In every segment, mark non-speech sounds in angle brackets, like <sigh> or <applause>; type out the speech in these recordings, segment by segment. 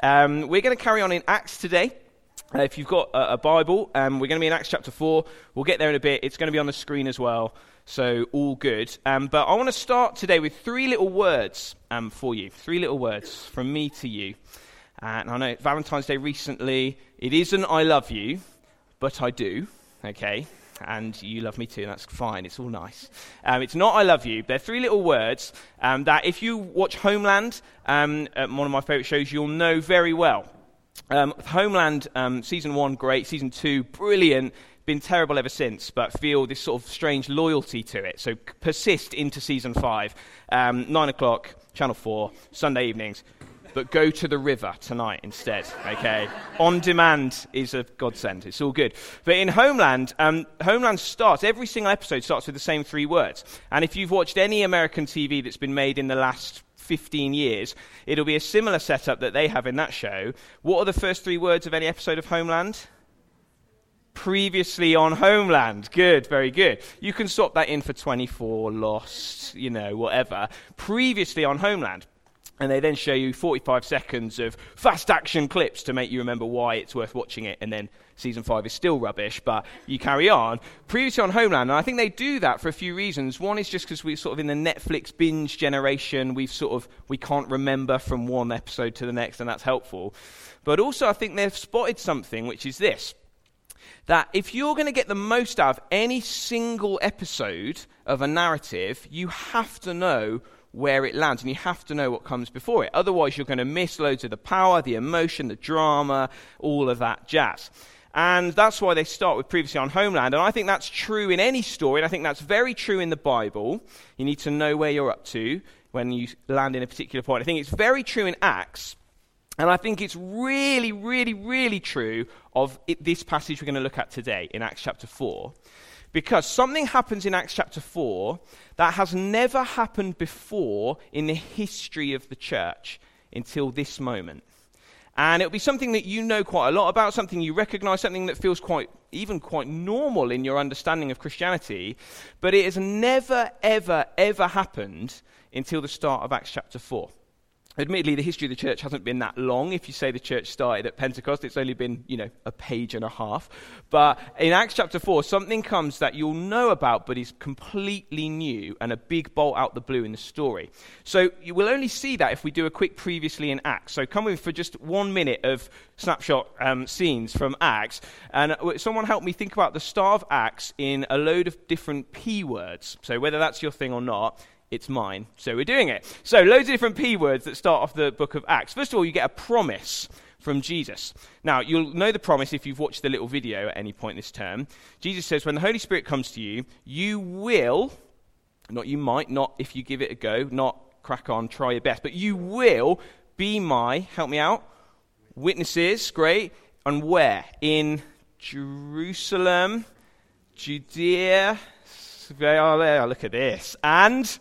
Um, we're going to carry on in Acts today. Uh, if you've got a, a Bible, um, we're going to be in Acts chapter 4. We'll get there in a bit. It's going to be on the screen as well, so all good. Um, but I want to start today with three little words um, for you. Three little words from me to you. and I know Valentine's Day recently, it isn't I love you, but I do, okay? And you love me too, and that's fine, it's all nice. Um, it's not I love you. They're three little words um, that if you watch Homeland, um, one of my favourite shows, you'll know very well. Um, Homeland, um, season one, great. Season two, brilliant. Been terrible ever since, but feel this sort of strange loyalty to it. So persist into season five. Um, nine o'clock, Channel 4, Sunday evenings but go to the river tonight instead, okay? On demand is a godsend. It's all good. But in Homeland, um, Homeland starts, every single episode starts with the same three words. And if you've watched any American TV that's been made in the last 15 years, it'll be a similar setup that they have in that show. What are the first three words of any episode of Homeland? Previously on Homeland. Good, very good. You can swap that in for 24, Lost, you know, whatever. Previously on Homeland. And they then show you 45 seconds of fast action clips to make you remember why it's worth watching it. And then season five is still rubbish, but you carry on. Previously on Homeland, and I think they do that for a few reasons. One is just because we're sort of in the Netflix binge generation. We've sort of, we can't remember from one episode to the next, and that's helpful. But also, I think they've spotted something, which is this that if you're going to get the most out of any single episode of a narrative, you have to know where it lands, and you have to know what comes before it. Otherwise, you're going to miss loads of the power, the emotion, the drama, all of that jazz. And that's why they start with previously on Homeland. And I think that's true in any story, and I think that's very true in the Bible. You need to know where you're up to when you land in a particular point. I think it's very true in Acts, and I think it's really, really, really true of it, this passage we're going to look at today in Acts chapter 4. Because something happens in Acts chapter 4 that has never happened before in the history of the church until this moment. And it'll be something that you know quite a lot about, something you recognize, something that feels quite, even quite normal in your understanding of Christianity. But it has never, ever, ever happened until the start of Acts chapter 4. Admittedly, the history of the church hasn't been that long. If you say the church started at Pentecost, it's only been, you know, a page and a half. But in Acts chapter 4, something comes that you'll know about, but is completely new and a big bolt out the blue in the story. So you will only see that if we do a quick previously in Acts. So come with for just one minute of snapshot um, scenes from Acts. And uh, someone help me think about the star of Acts in a load of different P words. So whether that's your thing or not, it's mine, so we're doing it. So, loads of different P words that start off the book of Acts. First of all, you get a promise from Jesus. Now, you'll know the promise if you've watched the little video at any point this term. Jesus says, When the Holy Spirit comes to you, you will, not you might, not if you give it a go, not crack on, try your best, but you will be my, help me out, witnesses, great, and where? In Jerusalem, Judea, look at this, and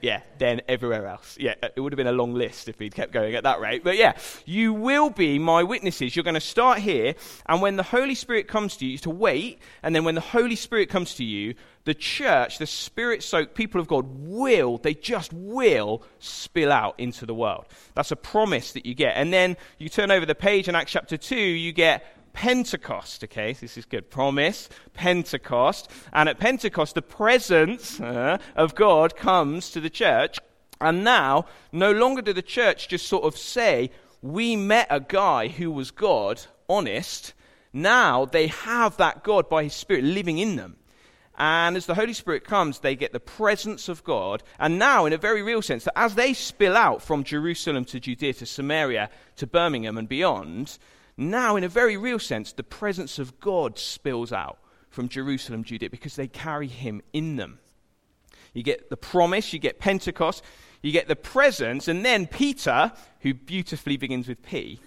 yeah, then everywhere else. Yeah, uh, it would have been a long list if we'd kept going at that rate. But yeah, you will be my witnesses. You're going to start here, and when the Holy Spirit comes to you, to wait, and then when the Holy Spirit comes to you, the church, the spirit soaked people of God will, they just will spill out into the world. That's a promise that you get. And then you turn over the page in Acts chapter 2, you get Pentecost, okay? This is good. Promise, Pentecost. And at Pentecost, the presence uh, of God comes to the church. And now, no longer do the church just sort of say, We met a guy who was God, honest. Now they have that God by His Spirit living in them. And as the Holy Spirit comes, they get the presence of God. And now, in a very real sense, that as they spill out from Jerusalem to Judea to Samaria to Birmingham and beyond, now, in a very real sense, the presence of God spills out from Jerusalem, Judea, because they carry him in them. You get the promise, you get Pentecost, you get the presence, and then Peter, who beautifully begins with P,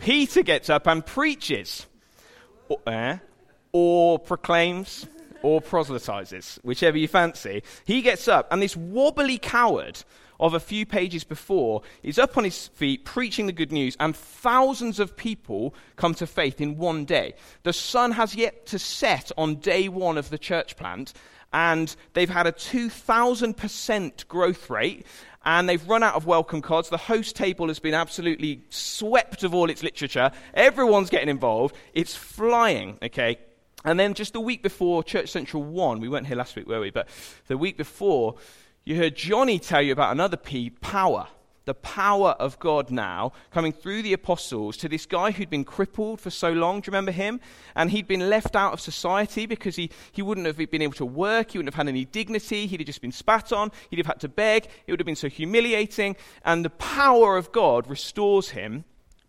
Peter gets up and preaches, or, uh, or proclaims, or proselytizes, whichever you fancy. He gets up, and this wobbly coward of a few pages before is up on his feet preaching the good news, and thousands of people come to faith in one day. The sun has yet to set on day one of the church plant, and they've had a 2,000% growth rate. and they've run out of welcome cards. The host table has been absolutely swept of all its literature. Everyone's getting involved. It's flying, okay? And then just the week before Church Central 1, we weren't here last week, were we? But the week before, you heard Johnny tell you about another P, power the power of God now coming through the apostles to this guy who'd been crippled for so long. Do you remember him? And he'd been left out of society because he, he wouldn't have been able to work. He wouldn't have had any dignity. He'd have just been spat on. He'd have had to beg. It would have been so humiliating. And the power of God restores him,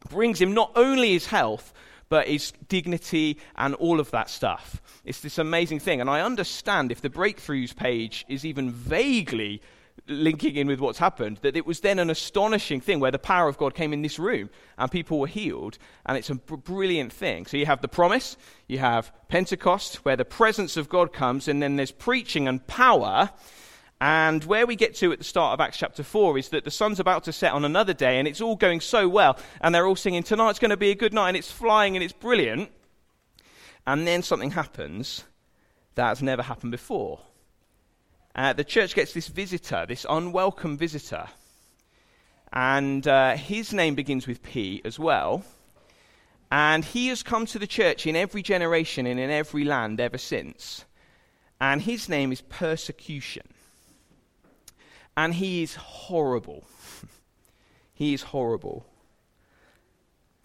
brings him not only his health, but his dignity and all of that stuff. It's this amazing thing. And I understand if the breakthroughs page is even vaguely linking in with what's happened, that it was then an astonishing thing where the power of God came in this room and people were healed. And it's a br- brilliant thing. So you have the promise, you have Pentecost, where the presence of God comes, and then there's preaching and power. And where we get to at the start of Acts chapter 4 is that the sun's about to set on another day, and it's all going so well. And they're all singing, Tonight's going to be a good night, and it's flying and it's brilliant. And then something happens that has never happened before uh, the church gets this visitor, this unwelcome visitor. And uh, his name begins with P as well. And he has come to the church in every generation and in every land ever since. And his name is persecution. And he is horrible. <laughs> he is horrible.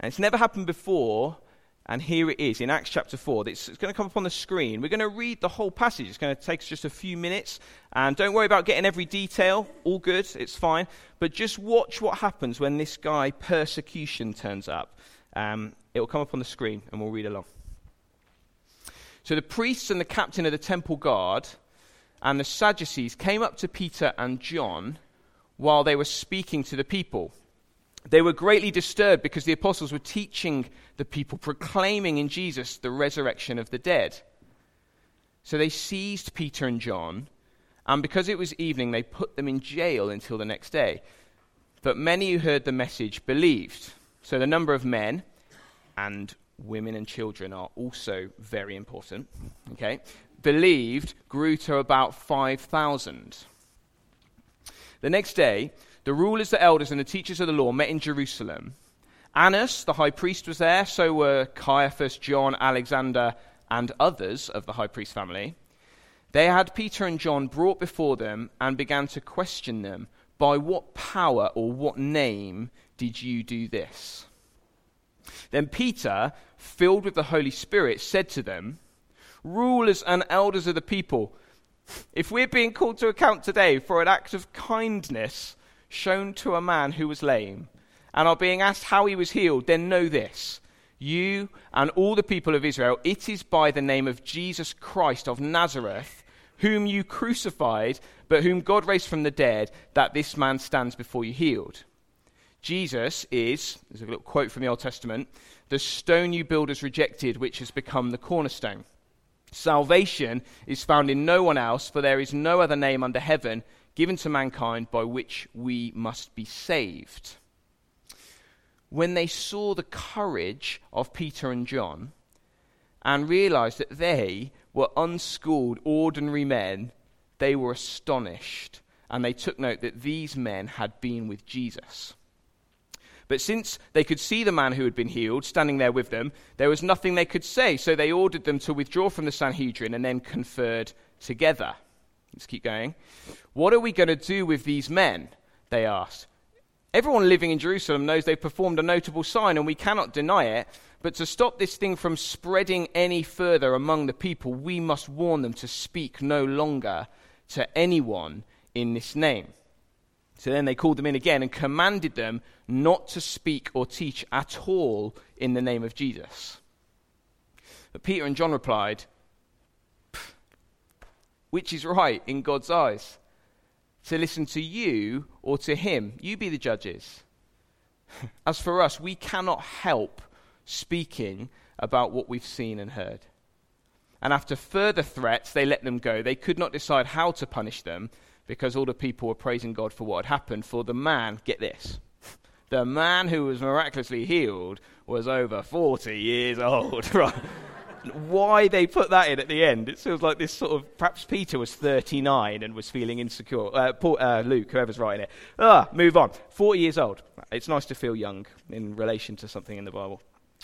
And it's never happened before, and here it is in Acts chapter 4. It's, it's, going to come up on the screen. We're going to read the whole passage. It's going to take us just a few minutes. And don't worry about getting every detail. All good. It's fine. But just watch what happens when this guy, persecution, turns up. Um, it will come up on the screen and we'll read along. So the priests and the captain of the temple guard and the Sadducees came up to Peter and John while they were speaking to the people. They were greatly disturbed because the apostles were teaching the people, proclaiming in Jesus the resurrection of the dead. So they seized Peter and John, and because it was evening, they put them in jail until the next day. But many who heard the message believed. So the number of men and women and children are also very important. Okay? Believed grew to about 5,000. The next day, the rulers, the elders, and the teachers of the law met in Jerusalem. Annas, the high priest, was there, so were Caiaphas, John, Alexander, and others of the high priest family. They had Peter and John brought before them and began to question them By what power or what name did you do this? Then Peter, filled with the Holy Spirit, said to them, Rulers and elders of the people, if we're being called to account today for an act of kindness shown to a man who was lame and are being asked how he was healed, then know this. You and all the people of Israel, it is by the name of Jesus Christ of Nazareth, whom you crucified, but whom God raised from the dead, that this man stands before you healed. Jesus is, there's a little quote from the Old Testament, the stone you builders rejected, which has become the cornerstone. Salvation is found in no one else, for there is no other name under heaven given to mankind by which we must be saved. When they saw the courage of Peter and John and realized that they were unschooled, ordinary men, they were astonished and they took note that these men had been with Jesus. But since they could see the man who had been healed standing there with them, there was nothing they could say, so they ordered them to withdraw from the Sanhedrin and then conferred together. Let's keep going. What are we going to do with these men? They asked. Everyone living in Jerusalem knows they've performed a notable sign, and we cannot deny it. But to stop this thing from spreading any further among the people, we must warn them to speak no longer to anyone in this name. So then they called them in again and commanded them not to speak or teach at all in the name of Jesus. But Peter and John replied, which is right in God's eyes? To listen to you or to him? You be the judges. <laughs> As for us, we cannot help speaking about what we've seen and heard. And after further threats, they let them go. They could not decide how to punish them because all the people were praising God for what had happened. For the man, get this, the man who was miraculously healed was over 40 years old. <laughs> right? why they put that in at the end. It feels like this sort of perhaps Peter was 39 and was feeling insecure. Uh, Paul, uh, Luke, whoever's writing it. Ah, move on. 40 years old. It's nice to feel young in relation to something in the Bible.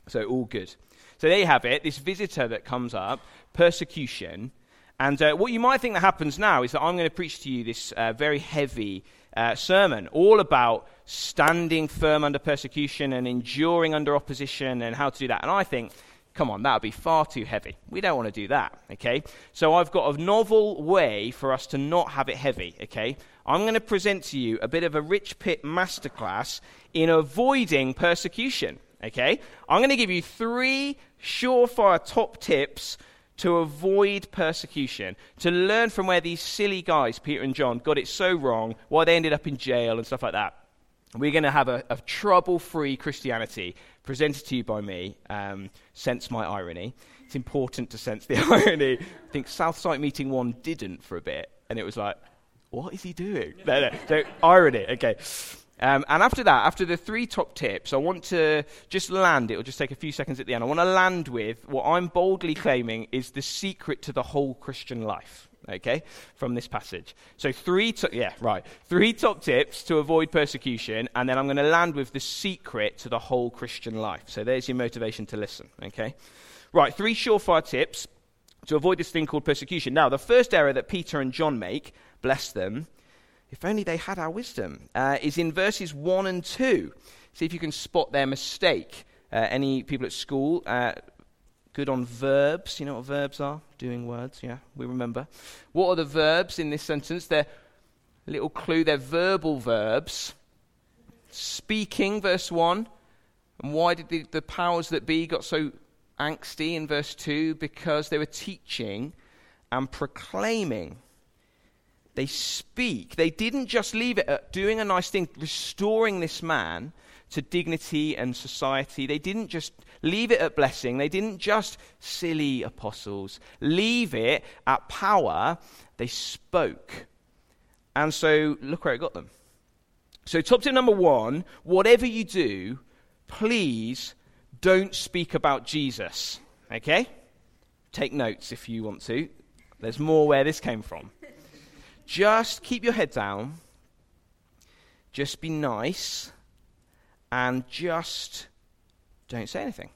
So all good. So there you have it. This visitor that comes up, persecution. And uh, what you might think that happens now is that I'm going to preach to you this uh, very heavy uh, sermon, all about standing firm under persecution and enduring under opposition and how to do that. And I think Come on, that would be far too heavy. We don't want to do that, okay? So I've got a novel way for us to not have it heavy, okay? I'm going to present to you a bit of a Rich Pitt masterclass in avoiding persecution, okay? I'm going to give you three surefire top tips to avoid persecution, to learn from where these silly guys, Peter and John, got it so wrong, why they ended up in jail and stuff like that. We're going to have a, a trouble free Christianity presented to you by me. Um, sense my irony. It's important to sense the <laughs> irony. I think Southside Meeting 1 didn't for a bit, and it was like, what is he doing? no, no. So, irony, okay. Um, and after that, after the three top tips, I want to just land, it will just take a few seconds at the end. I want to land with what I'm boldly claiming is the secret to the whole Christian life okay, from this passage. So, three, to- yeah, right. Three top tips to avoid persecution, and then I'm going to land with the secret to the whole Christian life. So, there's your motivation to listen, okay? Right, three surefire tips to avoid this thing called persecution. Now, the first error that Peter and John make, bless them, if only they had our wisdom, uh, is in verses 1 and 2. See if you can spot their mistake. Uh, any people at school, uh, good on verbs. You know what verbs are? Doing words, yeah, we remember. What are the verbs in this sentence? They're little clue, they're verbal verbs. Speaking, verse 1. And why did the, the powers that be got so angsty in verse 2? Because they were teaching and proclaiming. They speak. They didn't just leave it at doing a nice thing, restoring this man to dignity and society. They didn't just leave it at blessing. They didn't just, silly apostles, leave it at power. They spoke. And so, look where it got them. So, top tip number one whatever you do, please don't speak about Jesus. Okay? Take notes if you want to. There's more where this came from. Just keep your head down. Just be nice and just don't say anything.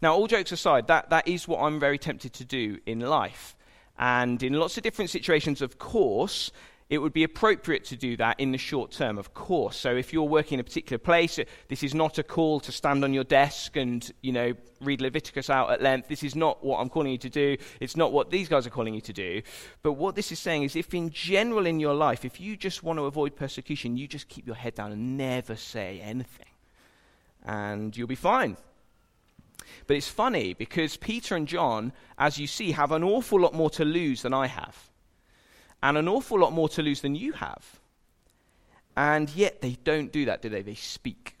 Now, all jokes aside, that, that is what I'm very tempted to do in life. And in lots of different situations, of course, it would be appropriate to do that in the short term, of course. So if you're working in a particular place, this is not a call to stand on your desk and, you know, read Leviticus out at length. This is not what I'm calling you to do. It's not what these guys are calling you to do. But what this is saying is if in general in your life, if you just want to avoid persecution, you just keep your head down and never say anything. And you'll be fine. But it's funny because Peter and John, as you see, have an awful lot more to lose than I have and an awful lot more to lose than you have. And yet they don't do that, do they? They speak.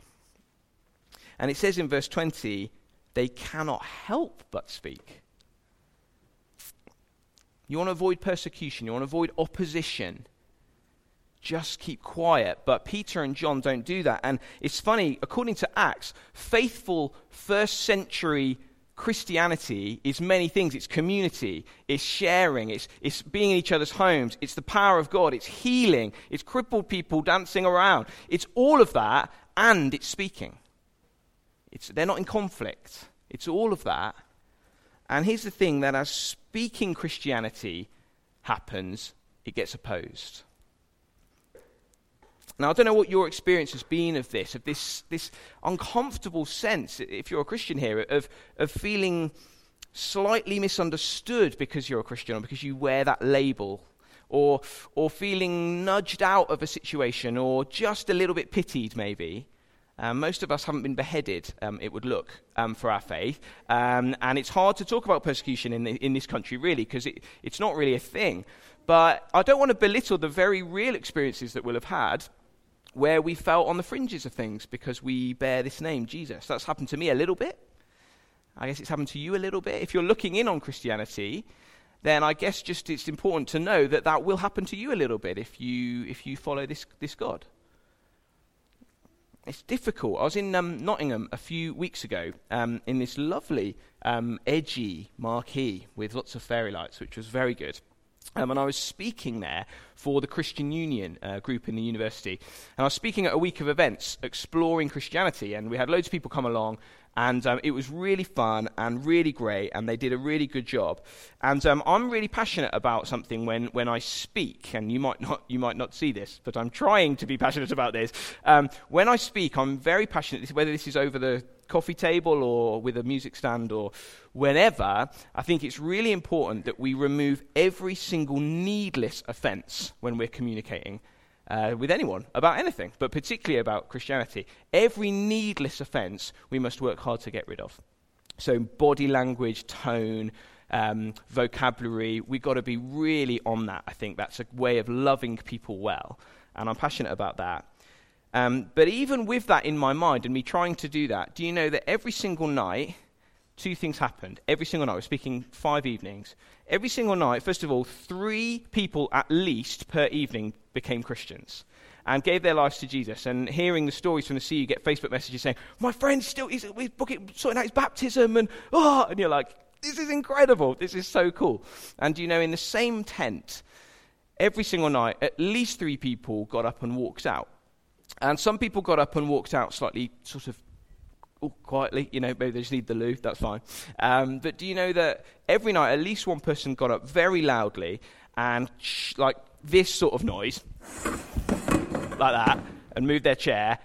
And it says in verse 20, they cannot help but speak. You want to avoid persecution, you want to avoid opposition. Just keep quiet. But Peter and John don't do that. And it's funny, according to Acts, faithful first century Christianity is many things. It's community, it's sharing, it's, it's being in each other's homes, it's the power of God, it's healing, it's crippled people dancing around. It's all of that, and it's speaking. It's, they're not in conflict. It's all of that. And here's the thing that as speaking Christianity happens, it gets opposed. Now, I don't know what your experience has been of this, of this, this uncomfortable sense, if you're a Christian here, of, of feeling slightly misunderstood because you're a Christian or because you wear that label, or, or feeling nudged out of a situation, or just a little bit pitied, maybe. Um, most of us haven't been beheaded, um, it would look, um, for our faith. Um, and it's hard to talk about persecution in, the, in this country, really, because it, it's not really a thing. But I don't want to belittle the very real experiences that we'll have had where we felt on the fringes of things because we bear this name, Jesus. That's happened to me a little bit. I guess it's happened to you a little bit. If you're looking in on Christianity, then I guess just it's important to know that that will happen to you a little bit if you if you follow this this God. it's difficult. I was in um, Nottingham a few weeks ago um, in this lovely, um, edgy marquee with lots of fairy lights, which was very good. Um, and I was speaking there for the Christian Union uh, group in the university. And I was speaking at a week of events exploring Christianity. And we had loads of people come along. And um, it was really fun and really great. And they did a really good job. And um, I'm really passionate about something when, when I speak. And you might, not, you might not see this, but I'm trying to be passionate about this. Um, when I speak, I'm very passionate, whether this is over the coffee table or with a music stand or whenever, I think it's really important that we remove every single needless offense when we're communicating uh, with anyone about anything, but particularly about Christianity. Every needless offense we must work hard to get rid of. So, body language, tone, um, vocabulary, we've got to be really on that. I think that's a way of loving people well. And I'm passionate about that. Um, but even with that in my mind and me trying to do that, do you know that every single night, two things happened. Every single night, we're speaking five evenings. Every single night, first of all, three people at least per evening became Christians and gave their lives to Jesus. And hearing the stories from the sea, you get Facebook messages saying, My friend still, he's, he's booking, sorting out his baptism, and oh, and you're like, This is incredible. This is so cool. And you know, in the same tent, every single night, at least three people got up and walked out. And some people got up and walked out slightly, sort of oh, quietly, you know, maybe they just need the loo, that's fine. Um, but do you know that every night at least one person got up very loudly and sh- like this sort of noise, like that, and moved their chair,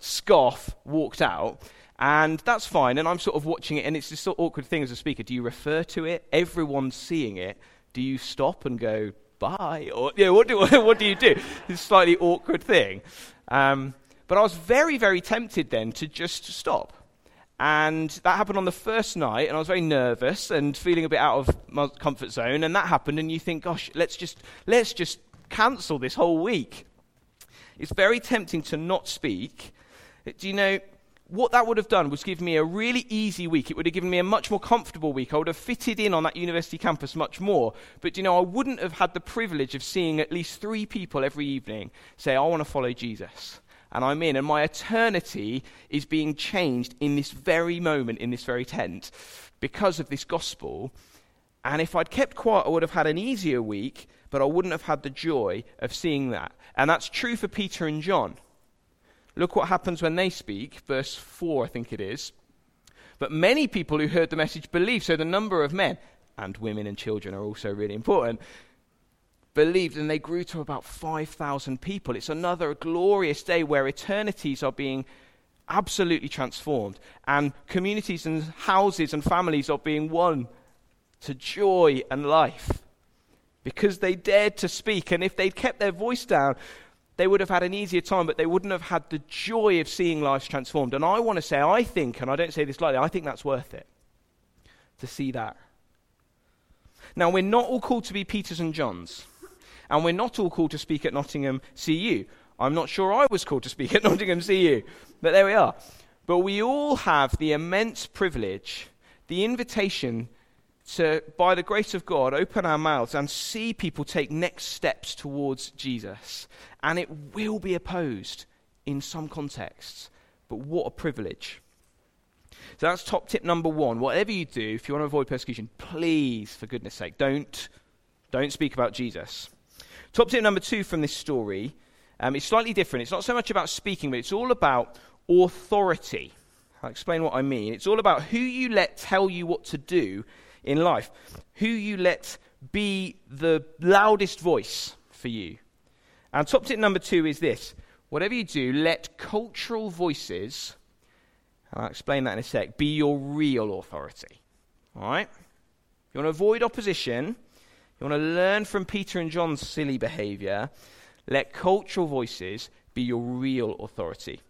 scoff, walked out. And that's fine. And I'm sort of watching it, and it's this sort of awkward thing as a speaker. Do you refer to it? Everyone's seeing it. Do you stop and go, bye? Or, <laughs> you know, what, do, <laughs> what do you do? A slightly awkward thing. Um, but I was very, very tempted then to just stop. And that happened on the first night, and I was very nervous and feeling a bit out of my comfort zone. And that happened, and you think, gosh, let's just, let's just cancel this whole week. It's very tempting to not speak. Do you know, what that would have done was give me a really easy week. It would have given me a much more comfortable week. I would have fitted in on that university campus much more. But you know, I wouldn't have had the privilege of seeing at least three people every evening say, I want to follow Jesus. And I'm in, and my eternity is being changed in this very moment, in this very tent, because of this gospel. And if I'd kept quiet, I would have had an easier week, but I wouldn't have had the joy of seeing that. And that's true for Peter and John. Look what happens when they speak, verse 4, I think it is. But many people who heard the message believed, so the number of men, and women and children are also really important, believed, and they grew to about 5,000 people. It's another glorious day where eternities are being absolutely transformed, and communities and houses and families are being won to joy and life because they dared to speak. And if they'd kept their voice down, they would have had an easier time, but they wouldn't have had the joy of seeing lives transformed. And I want to say, I think, and I don't say this lightly, I think that's worth it to see that. Now, we're not all called to be Peters and Johns, and we're not all called to speak at Nottingham CU. I'm not sure I was called to speak at Nottingham CU, but there we are. But we all have the immense privilege, the invitation to, by the grace of God, open our mouths and see people take next steps towards Jesus. And it will be opposed in some contexts, but what a privilege. So that's top tip number one. Whatever you do, if you want to avoid persecution, please, for goodness sake, don't, don't speak about Jesus. Top tip number two from this story um, is slightly different. It's not so much about speaking, but it's all about authority. I'll explain what I mean. It's all about who you let tell you what to do in life, who you let be the loudest voice for you. And top tip number two is this whatever you do, let cultural voices, I'll explain that in a sec, be your real authority. All right? You want to avoid opposition, you want to learn from Peter and John's silly behavior, let cultural voices be your real authority.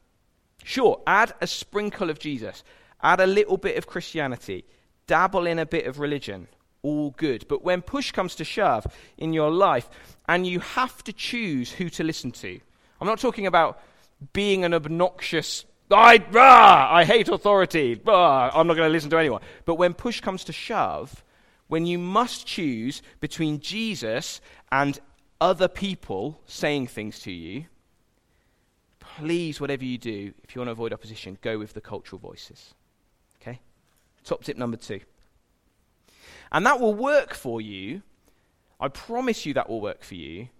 Sure, add a sprinkle of Jesus, add a little bit of Christianity, dabble in a bit of religion, all good. But when push comes to shove in your life and you have to choose who to listen to, I'm not talking about being an obnoxious, I, rah, I hate authority, rah, I'm not going to listen to anyone. But when push comes to shove, when you must choose between Jesus and other people saying things to you, please, whatever you do, if you want to avoid opposition, go with the cultural voices. Top tip number two. And that will work for you. I promise you that will work for you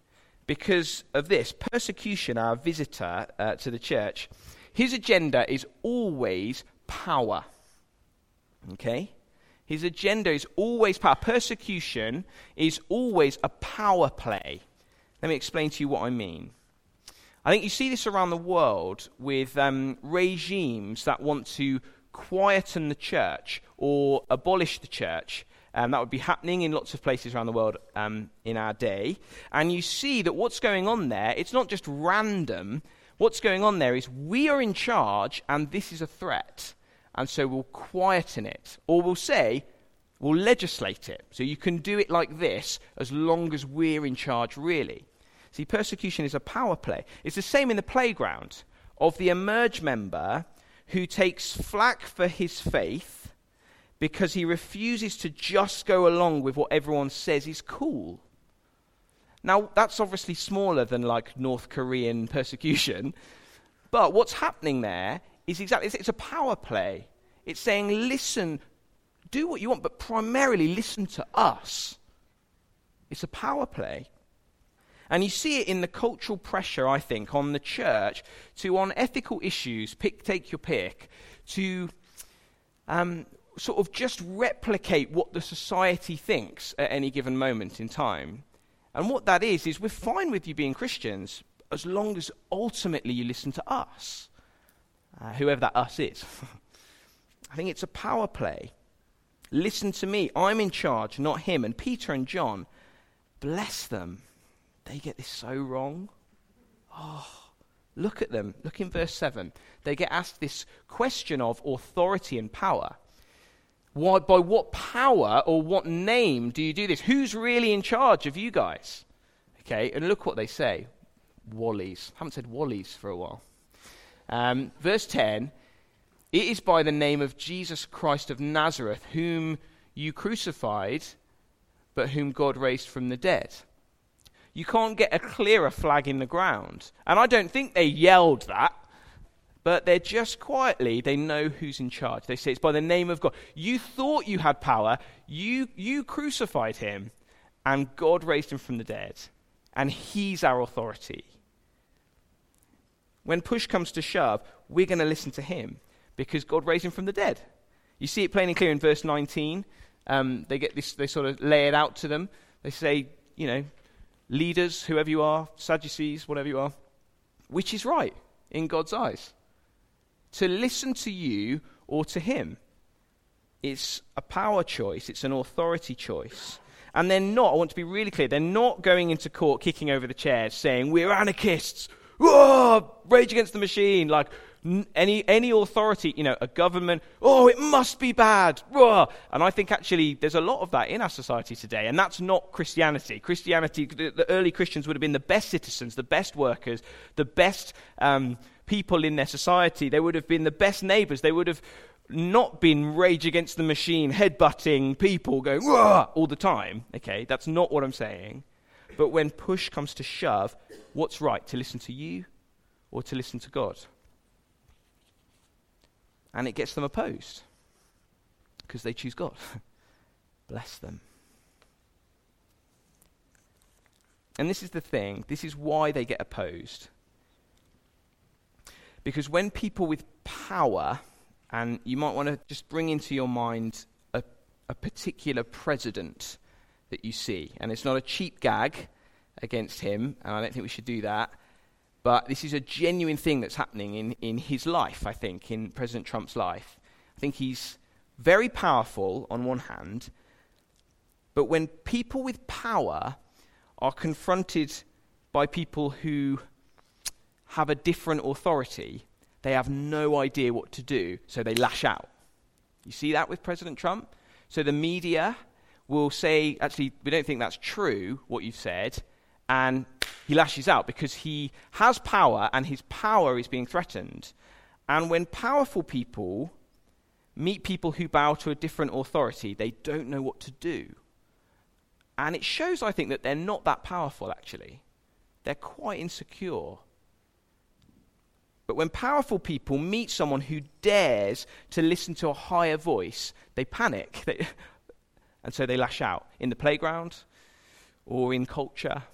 because of this. Persecution, our visitor uh, to the church, his agenda is always power. Okay? His agenda is always power. Persecution is always a power play. Let me explain to you what I mean. I think you see this around the world with um, regimes that want to quieten the church or abolish the church. Um, that would be happening in lots of places around the world um, in our day. And you see that what's going on there, it's not just random. What's going on there is we are in charge and this is a threat. And so we'll quieten it. Or we'll say, we'll legislate it. So you can do it like this as long as we're in charge, really. See, persecution is a power play. It's the same in the playground of the emerge member who takes flack for his faith because he refuses to just go along with what everyone says is cool. Now, that's obviously smaller than like North Korean <laughs> persecution, but what's happening there is exactly it's, it's a power play. It's saying, listen, do what you want, but primarily listen to us. It's a power play. And you see it in the cultural pressure, I think, on the church to, on ethical issues, pick, take your pick, to um, sort of just replicate what the society thinks at any given moment in time. And what that is, is we're fine with you being Christians as long as ultimately you listen to us, uh, whoever that us is. <laughs> I think it's a power play. Listen to me. I'm in charge, not him. And Peter and John, bless them they get this so wrong. Oh, look at them. Look in verse 7. They get asked this question of authority and power. Why, by what power or what name do you do this? Who's really in charge of you guys? Okay, and look what they say. Wally's. Haven't said Wally's for a while. Um, verse 10 It is by the name of Jesus Christ of Nazareth, whom you crucified, but whom God raised from the dead. You can't get a clearer flag in the ground. And I don't think they yelled that, but they're just quietly, they know who's in charge. They say it's by the name of God. You thought you had power, you, you crucified him, and God raised him from the dead. And he's our authority. When push comes to shove, we're going to listen to him because God raised him from the dead. You see it plain and clear in verse 19. Um, they get this, they sort of lay it out to them. They say, you know, leaders, whoever you are, Sadducees, whatever you are, which is right in God's eyes? To listen to you or to Him? It's a power choice, it's an authority choice. And they're not, I want to be really clear, they're not going into court kicking over the chairs saying, We're anarchists, Whoa! rage against the machine, like, any, any authority, you know, a government, oh, it must be bad. And I think actually there's a lot of that in our society today, and that's not Christianity. Christianity, the, the early Christians would have been the best citizens, the best workers, the best um, people in their society. They would have been the best neighbors. They would have not been rage against the machine, headbutting people, going all the time. Okay, that's not what I'm saying. But when push comes to shove, what's right? To listen to you or to listen to God? And it gets them opposed because they choose God. <laughs> Bless them. And this is the thing this is why they get opposed. Because when people with power, and you might want to just bring into your mind a, a particular president that you see, and it's not a cheap gag against him, and I don't think we should do that. But this is a genuine thing that's happening in, in his life, I think, in President Trump's life. I think he's very powerful on one hand, but when people with power are confronted by people who have a different authority, they have no idea what to do, so they lash out. You see that with President Trump? So the media will say, actually, we don't think that's true, what you've said, and he lashes out because he has power and his power is being threatened. And when powerful people meet people who bow to a different authority, they don't know what to do. And it shows, I think, that they're not that powerful, actually. They're quite insecure. But when powerful people meet someone who dares to listen to a higher voice, they panic. <laughs> And so they lash out in the playground or in culture.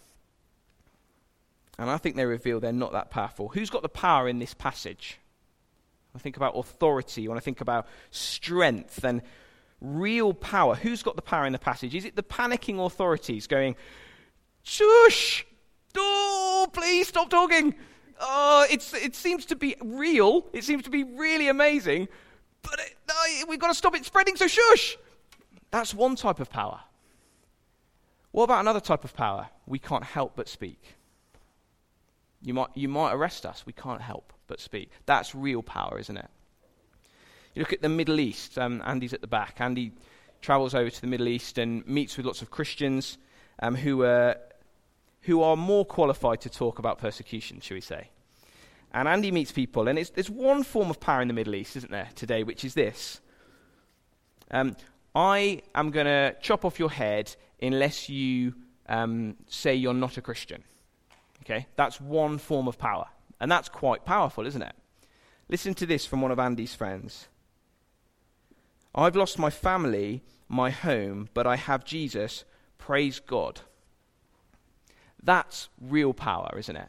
And I think they reveal they're not that powerful. Who's got the power in this passage? I think about authority, when I think about strength and real power. Who's got the power in the passage? Is it the panicking authorities going, shush, oh, please stop talking? Oh, it's, it seems to be real. It seems to be really amazing. But it, we've got to stop it spreading, so shush. That's one type of power. What about another type of power? We can't help but speak. You might, you might arrest us. We can't help but speak. That's real power, isn't it? You look at the Middle East. Um, Andy's at the back. Andy travels over to the Middle East and meets with lots of Christians um, who, are, who are more qualified to talk about persecution, shall we say. And Andy meets people, and there's one form of power in the Middle East, isn't there, today, which is this. Um, I am going to chop off your head unless you um, say you're not a Christian. Okay? That's one form of power. And that's quite powerful, isn't it? Listen to this from one of Andy's friends. I've lost my family, my home, but I have Jesus. Praise God. That's real power, isn't it?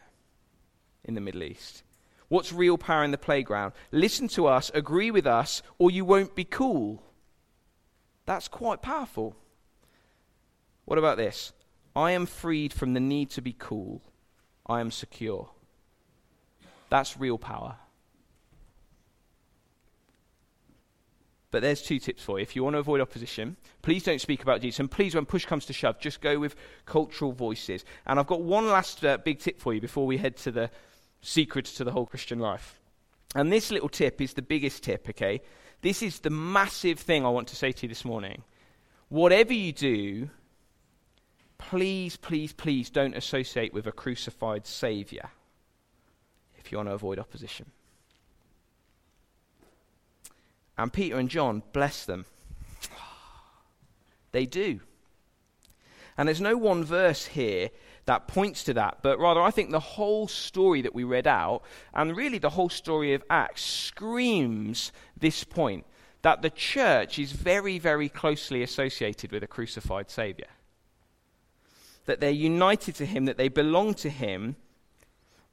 In the Middle East. What's real power in the playground? Listen to us, agree with us, or you won't be cool. That's quite powerful. What about this? I am freed from the need to be cool. I am secure. That's real power. But there's two tips for you. If you want to avoid opposition, please don't speak about Jesus. And please, when push comes to shove, just go with cultural voices. And I've got one last uh, big tip for you before we head to the secrets to the whole Christian life. And this little tip is the biggest tip, okay? This is the massive thing I want to say to you this morning. Whatever you do, please, please, please don't associate with a crucified Saviour if you want to avoid opposition. And Peter and John, bless them. They do. And there's no one verse here that points to that, but rather I think the whole story that we read out, and really the whole story of Acts, screams this point that the church is very, very closely associated with a crucified Saviour. That they're united to Him, that they belong to Him,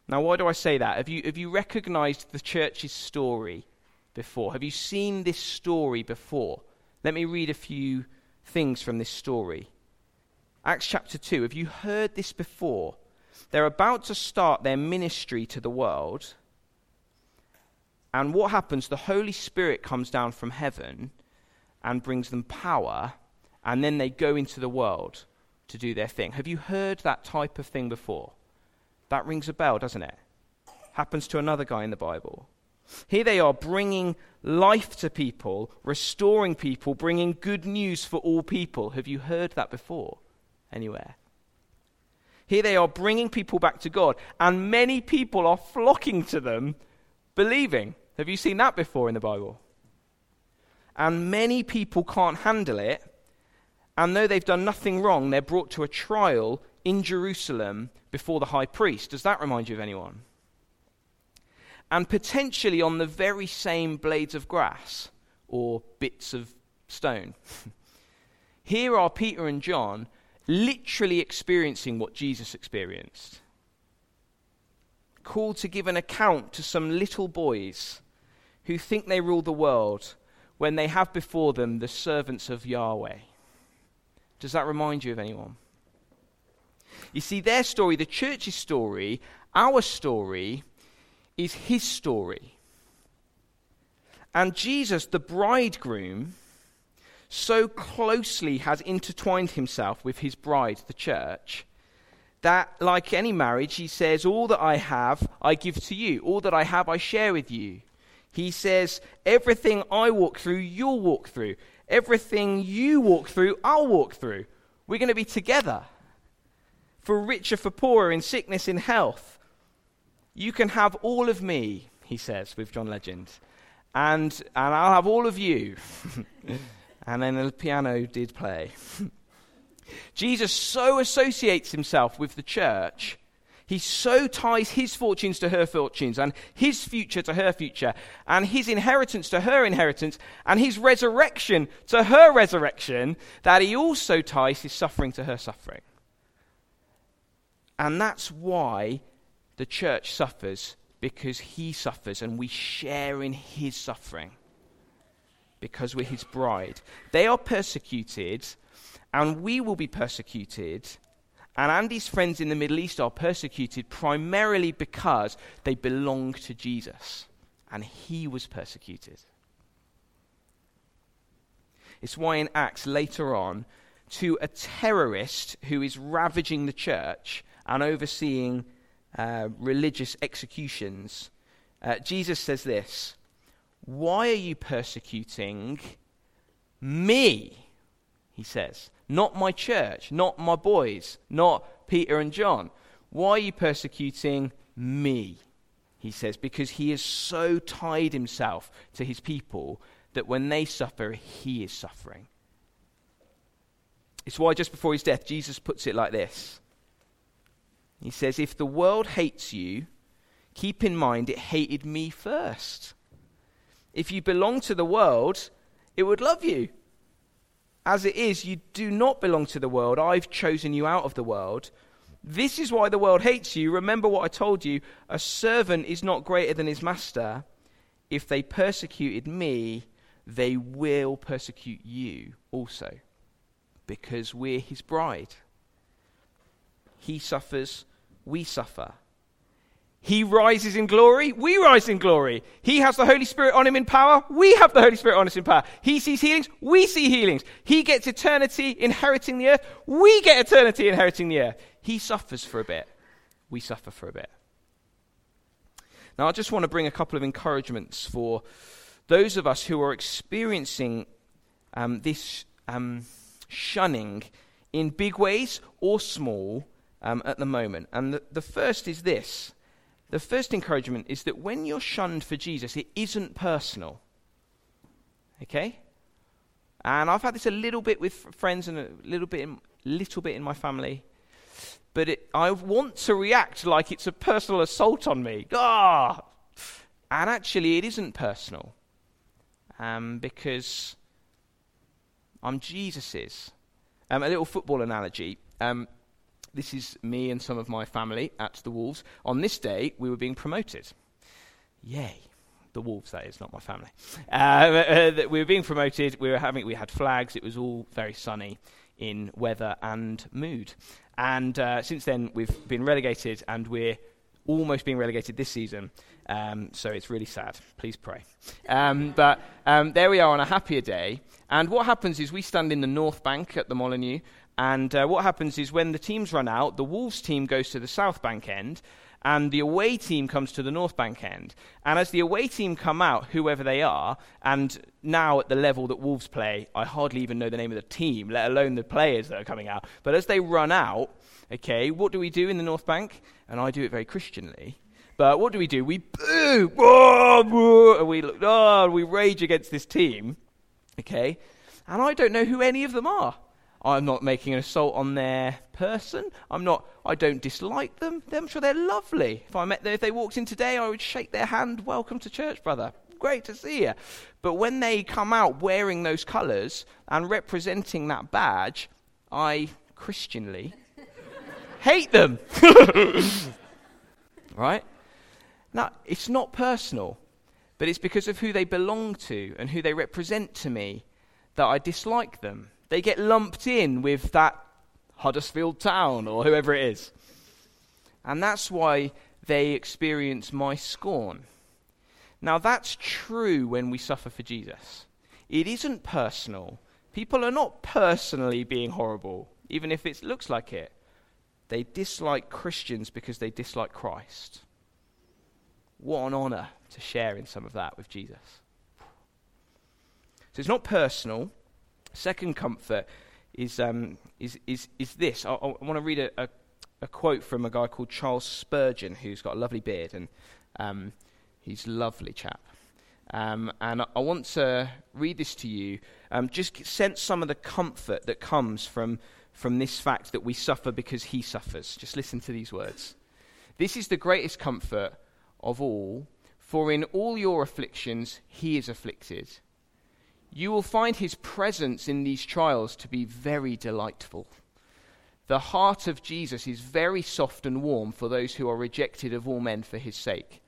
now, why do I say that? Have you, have you recognized the church's story before? Have you seen this story before? Let me read a few things from this story. Acts chapter 2. Have you heard this before? They're about to start their ministry to the world. And what happens? The Holy Spirit comes down from heaven and brings them power, and then they go into the world to do their thing. Have you heard that type of thing before? That rings a bell, doesn't it? Happens to another guy in the Bible. Here they are bringing life to people, restoring people, bringing good news for all people. Have you heard that before? Anywhere? Here they are bringing people back to God, and many people are flocking to them, believing. Have you seen that before in the Bible? And many people can't handle it, and though they've done nothing wrong, they're brought to a trial in Jerusalem before the high priest. Does that remind you of anyone? And potentially on the very same blades of grass or bits of stone. <laughs> Here are Peter and John literally experiencing what Jesus experienced. Called to give an account to some little boys who think they rule the world when they have before them the servants of Yahweh. Does that remind you of anyone? You see, their story, the church's story, our story, is his story. And Jesus, the bridegroom, so closely has intertwined himself with his bride, the church, that, like any marriage, he says, All that I have, I give to you. All that I have, I share with you. He says, Everything I walk through, you'll walk through. Everything you walk through, I'll walk through. We're going to be together for richer, for poorer, in sickness, in health. You can have all of me, he says with John Legend, and, and I'll have all of you. <laughs> and then the piano did play. <laughs> Jesus so associates himself with the church, He so ties his fortunes to her fortunes, and his future to her future, and his inheritance to her inheritance, and his resurrection to her resurrection, that he also ties his suffering to her suffering. And that's why the church suffers, because he suffers, and we share in his suffering, because we're his bride. They are persecuted, and we will be persecuted and Andy's friends in the Middle East are persecuted primarily because they belong to Jesus. And he was persecuted. It's why in Acts later on, to a terrorist who is ravaging the church and overseeing uh, religious executions, uh, Jesus says this Why are you persecuting me? He says. Not my church, not my boys, not Peter and John. Why are you persecuting me? He says, because he has so tied himself to his people that when they suffer, he is suffering. It's why just before his death, Jesus puts it like this He says, If the world hates you, keep in mind it hated me first. If you belong to the world, it would love you. As it is, you do not belong to the world. I've chosen you out of the world. This is why the world hates you. Remember what I told you a servant is not greater than his master. If they persecuted me, they will persecute you also, because we're his bride. He suffers, we suffer. He rises in glory, we rise in glory. He has the Holy Spirit on him in power, we have the Holy Spirit on us in power. He sees healings, we see healings. He gets eternity inheriting the earth, we get eternity inheriting the earth. He suffers for a bit, we suffer for a bit. Now, I just want to bring a couple of encouragements for those of us who are experiencing um, this um, shunning in big ways or small um, at the moment. And the, the first is this the first encouragement is that when you're shunned for Jesus, it isn't personal. Okay? And I've had this a little bit with friends and a little bit in, little bit in my family. But it, I want to react like it's a personal assault on me. Ah! And actually, it isn't personal. Um, because I'm Jesus's. Um, a little football analogy. Um, this is me and some of my family at the Wolves. On this day, we were being promoted. Yay. The Wolves, that is, not my family. Uh, uh, we were being promoted. We were having, we had flags. It was all very sunny in weather and mood. And uh, since then, we've been relegated, and we're almost being relegated this season. Um, so it's really sad. Please pray. Um, but um, there we are on a happier day. And what happens is we stand in the North Bank at the Molineux, and uh, what happens is when the teams run out, the Wolves team goes to the South Bank end, and the away team comes to the North Bank end. And as the away team come out, whoever they are, and now at the level that Wolves play, I hardly even know the name of the team, let alone the players that are coming out. But as they run out, okay, what do we do in the North Bank? And I do it very Christianly. But what do we do? We boo, and we look, oh, we rage against this team, okay? And I don't know who any of them are. I'm not making an assault on their person. I'm not. I don't dislike them. I'm sure they're lovely. If I met them, if they walked in today, I would shake their hand. Welcome to church, brother. Great to see you. But when they come out wearing those colours and representing that badge, I Christianly <laughs> hate them. <laughs> right? Now, it's not personal, but it's because of who they belong to and who they represent to me that I dislike them. They get lumped in with that Huddersfield Town or whoever it is. And that's why they experience my scorn. Now, that's true when we suffer for Jesus. It isn't personal. People are not personally being horrible, even if it looks like it. They dislike Christians because they dislike Christ. What an honor to share in some of that with Jesus. So it's not personal, Second comfort is, um, is, is, is this. I, I want to read a, a, a, quote from a guy called Charles Spurgeon, who's got a lovely beard, and um, he's a lovely chap. Um, and I, I, want to read this to you. Um, just sense some of the comfort that comes from, from this fact that we suffer because he suffers. Just listen to these words. This is the greatest comfort of all, for in all your afflictions he is afflicted. You will find his presence in these trials to be very delightful. The heart of Jesus is very soft and warm for those who are rejected of all men for his sake.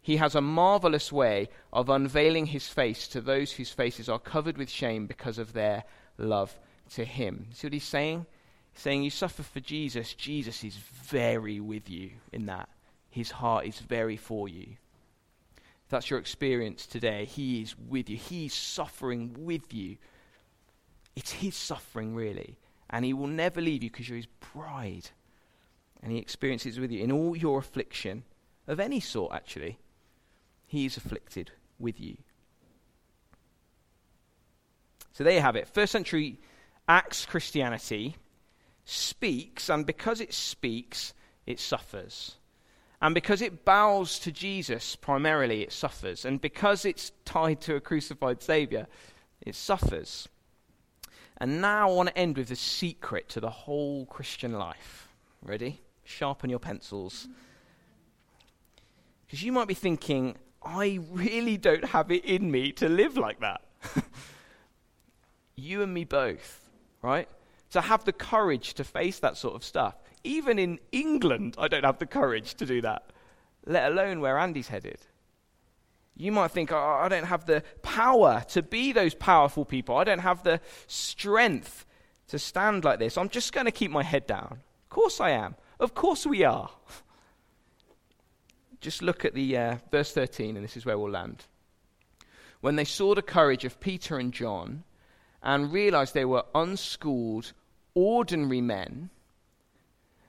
He has a marvelous way of unveiling his face to those whose faces are covered with shame because of their love to him. See what he's saying? He's saying you suffer for Jesus. Jesus is very with you in that. His heart is very for you. That's your experience today, he is with you. He's suffering with you. It's his suffering, really. And he will never leave you because you're his bride. And he experiences with you in all your affliction, of any sort, actually. He is afflicted with you. So there you have it. First century Acts Christianity speaks, and because it speaks, it suffers. And because it bows to Jesus primarily, it suffers. And because it's tied to a crucified Saviour, it suffers. And now I want to end with the secret to the whole Christian life. Ready? Sharpen your pencils. Because you might be thinking, I really don't have it in me to live like that. <laughs> you and me both, right? To have the courage to face that sort of stuff. Even in England, I don't have the courage to do that, let alone where Andy's headed. You might think, oh, I don't have the power to be those powerful people. I don't have the strength to stand like this. I'm just going to keep my head down. Of course I am. Of course we are. <laughs> Just look at the uh, verse 13, and this is where we'll land. When they saw the courage of Peter and John and realized they were unschooled, ordinary men,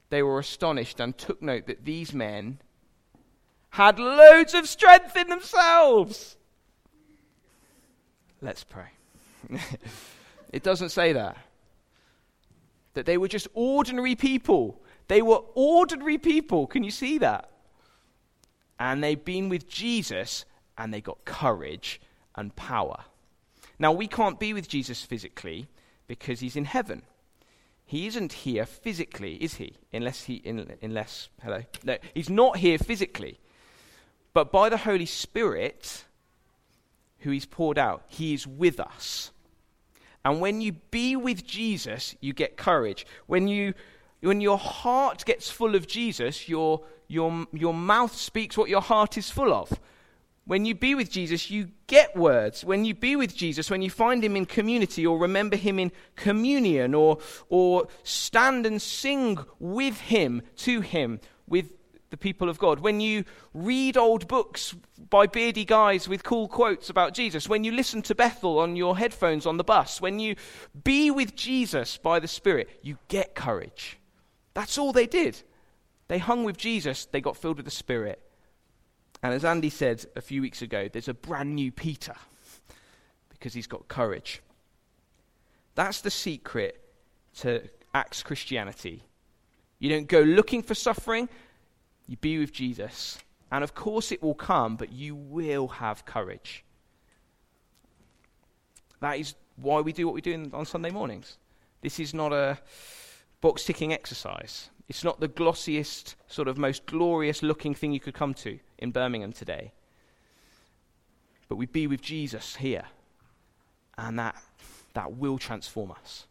they were astonished and took note that these men had loads of strength in themselves. Let's pray. <laughs> it doesn't say that. That they were just ordinary people. They were ordinary people. Can you see that? and they've been with Jesus and they got courage and power. Now, we can't be with Jesus physically because he's in heaven. He isn't here physically, is he? Unless he, in, unless, hello? No, he's not here physically. But by the Holy Spirit, who he's poured out, he is with us. And when you be with Jesus, you get courage. When, you, when your heart gets full of Jesus, your your, your mouth speaks what your heart is full of. When you be with Jesus, you get words. When you be with Jesus, when you find him in community or remember him in communion or, or stand and sing with him, to him, with the people of God. When you read old books by beardy guys with cool quotes about Jesus. When you listen to Bethel on your headphones on the bus. When you be with Jesus by the Spirit, you get courage. That's all they did. They hung with Jesus, they got filled with the Spirit. And as Andy said a few weeks ago, there's a brand new Peter because he's got courage. That's the secret to Acts Christianity. You don't go looking for suffering, you be with Jesus. And of course it will come, but you will have courage. That is why we do what we do on Sunday mornings. This is not a box ticking exercise. It's not the glossiest, sort of most glorious looking thing you could come to in Birmingham today. But we be with Jesus here, and that, that will transform us.